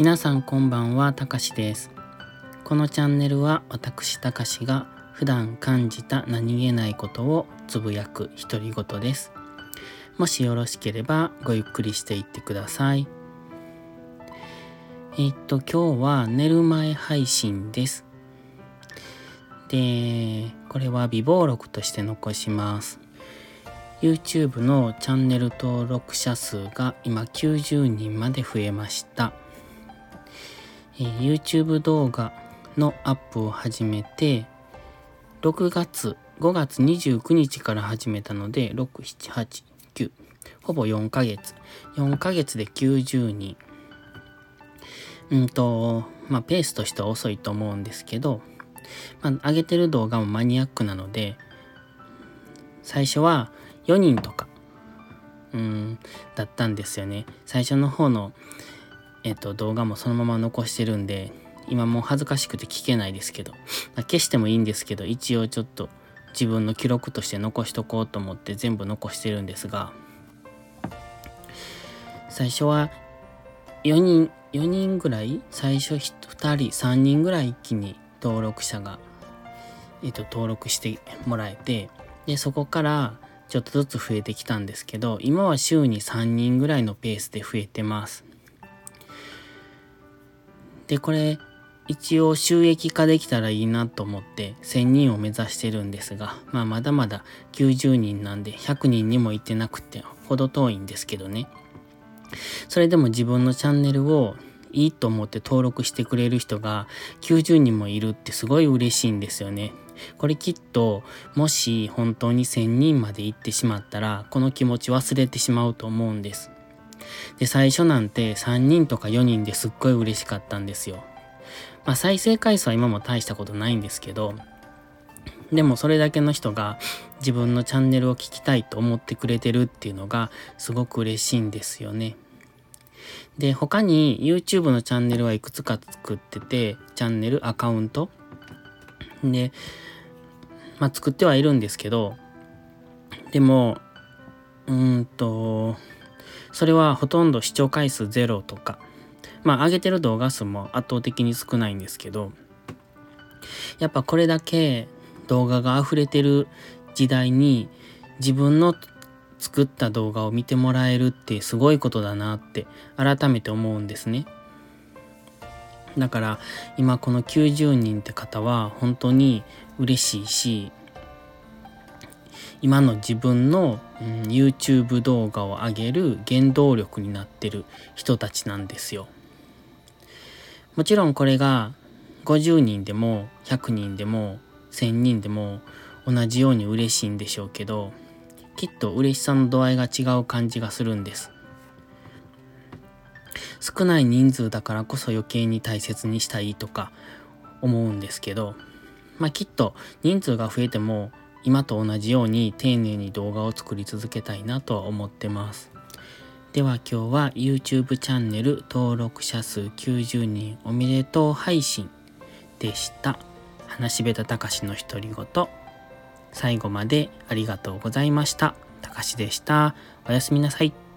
皆さんこんばんは、たかしです。このチャンネルは私たかしが普段感じた何気ないことをつぶやく独り言です。もしよろしければごゆっくりしていってください。えっと、今日は寝る前配信です。で、これは微暴録として残します。YouTube のチャンネル登録者数が今90人まで増えました。え、YouTube 動画のアップを始めて、6月、5月29日から始めたので、6、7、8、9、ほぼ4ヶ月。4ヶ月で90人。うんと、まあ、ペースとしては遅いと思うんですけど、まあ、上げてる動画もマニアックなので、最初は4人とか、うん、だったんですよね。最初の方の、えっと、動画もそのまま残してるんで、今もう恥ずかしくて聞けないですけど、消してもいいんですけど、一応ちょっと自分の記録として残しとこうと思って全部残してるんですが、最初は4人、4人ぐらい？最初2人、3人ぐらい一気に登録者が、えっと、登録してもらえて、で、そこからちょっとずつ増えてきたんですけど、今は週に3人ぐらいのペースで増えてます。で、これ、一応収益化できたらいいなと思って1000人を目指してるんですが、まあまだまだ90人なんで100人にも行ってなくてほど遠いんですけどね。それでも自分のチャンネルをいいと思って登録してくれる人が90人もいるってすごい嬉しいんですよね。これきっともし本当に1000人まで行ってしまったらこの気持ち忘れてしまうと思うんです。で最初なんて3人とか4人ですっごい嬉しかったんですよ。まあ再生回数は今も大したことないんですけどでもそれだけの人が自分のチャンネルを聞きたいと思ってくれてるっていうのがすごく嬉しいんですよね。で、他に YouTube のチャンネルはいくつか作ってて、チャンネル、アカウント。で、まあ、作ってはいるんですけど、でも、うーんと、それはほとんど視聴回数ゼロとか、まあ上げてる動画数も圧倒的に少ないんですけど、やっぱこれだけ動画が溢れてる時代に自分の作った動画を見てもらえるってすごいことだなって改めて思うんですね。だから今この90人って方は本当に嬉しいし今の自分の、うん、YouTube 動画を上げる原動力になってる人たちなんですよ。もちろんこれが50人でも100人でも1000人でも同じように嬉しいんでしょうけどきっと嬉しさの度合いが違う感じがするんです。少ない人数だからこそ余計に大切にしたいとか思うんですけど、まあきっと人数が増えても今と同じように丁寧に動画を作り続けたいなとは思ってます。では今日は YouTube チャンネル登録者数90人おめでとう配信でした。話しべたたかしの独り言。最後までありがとうございました。たかしでした。おやすみなさい。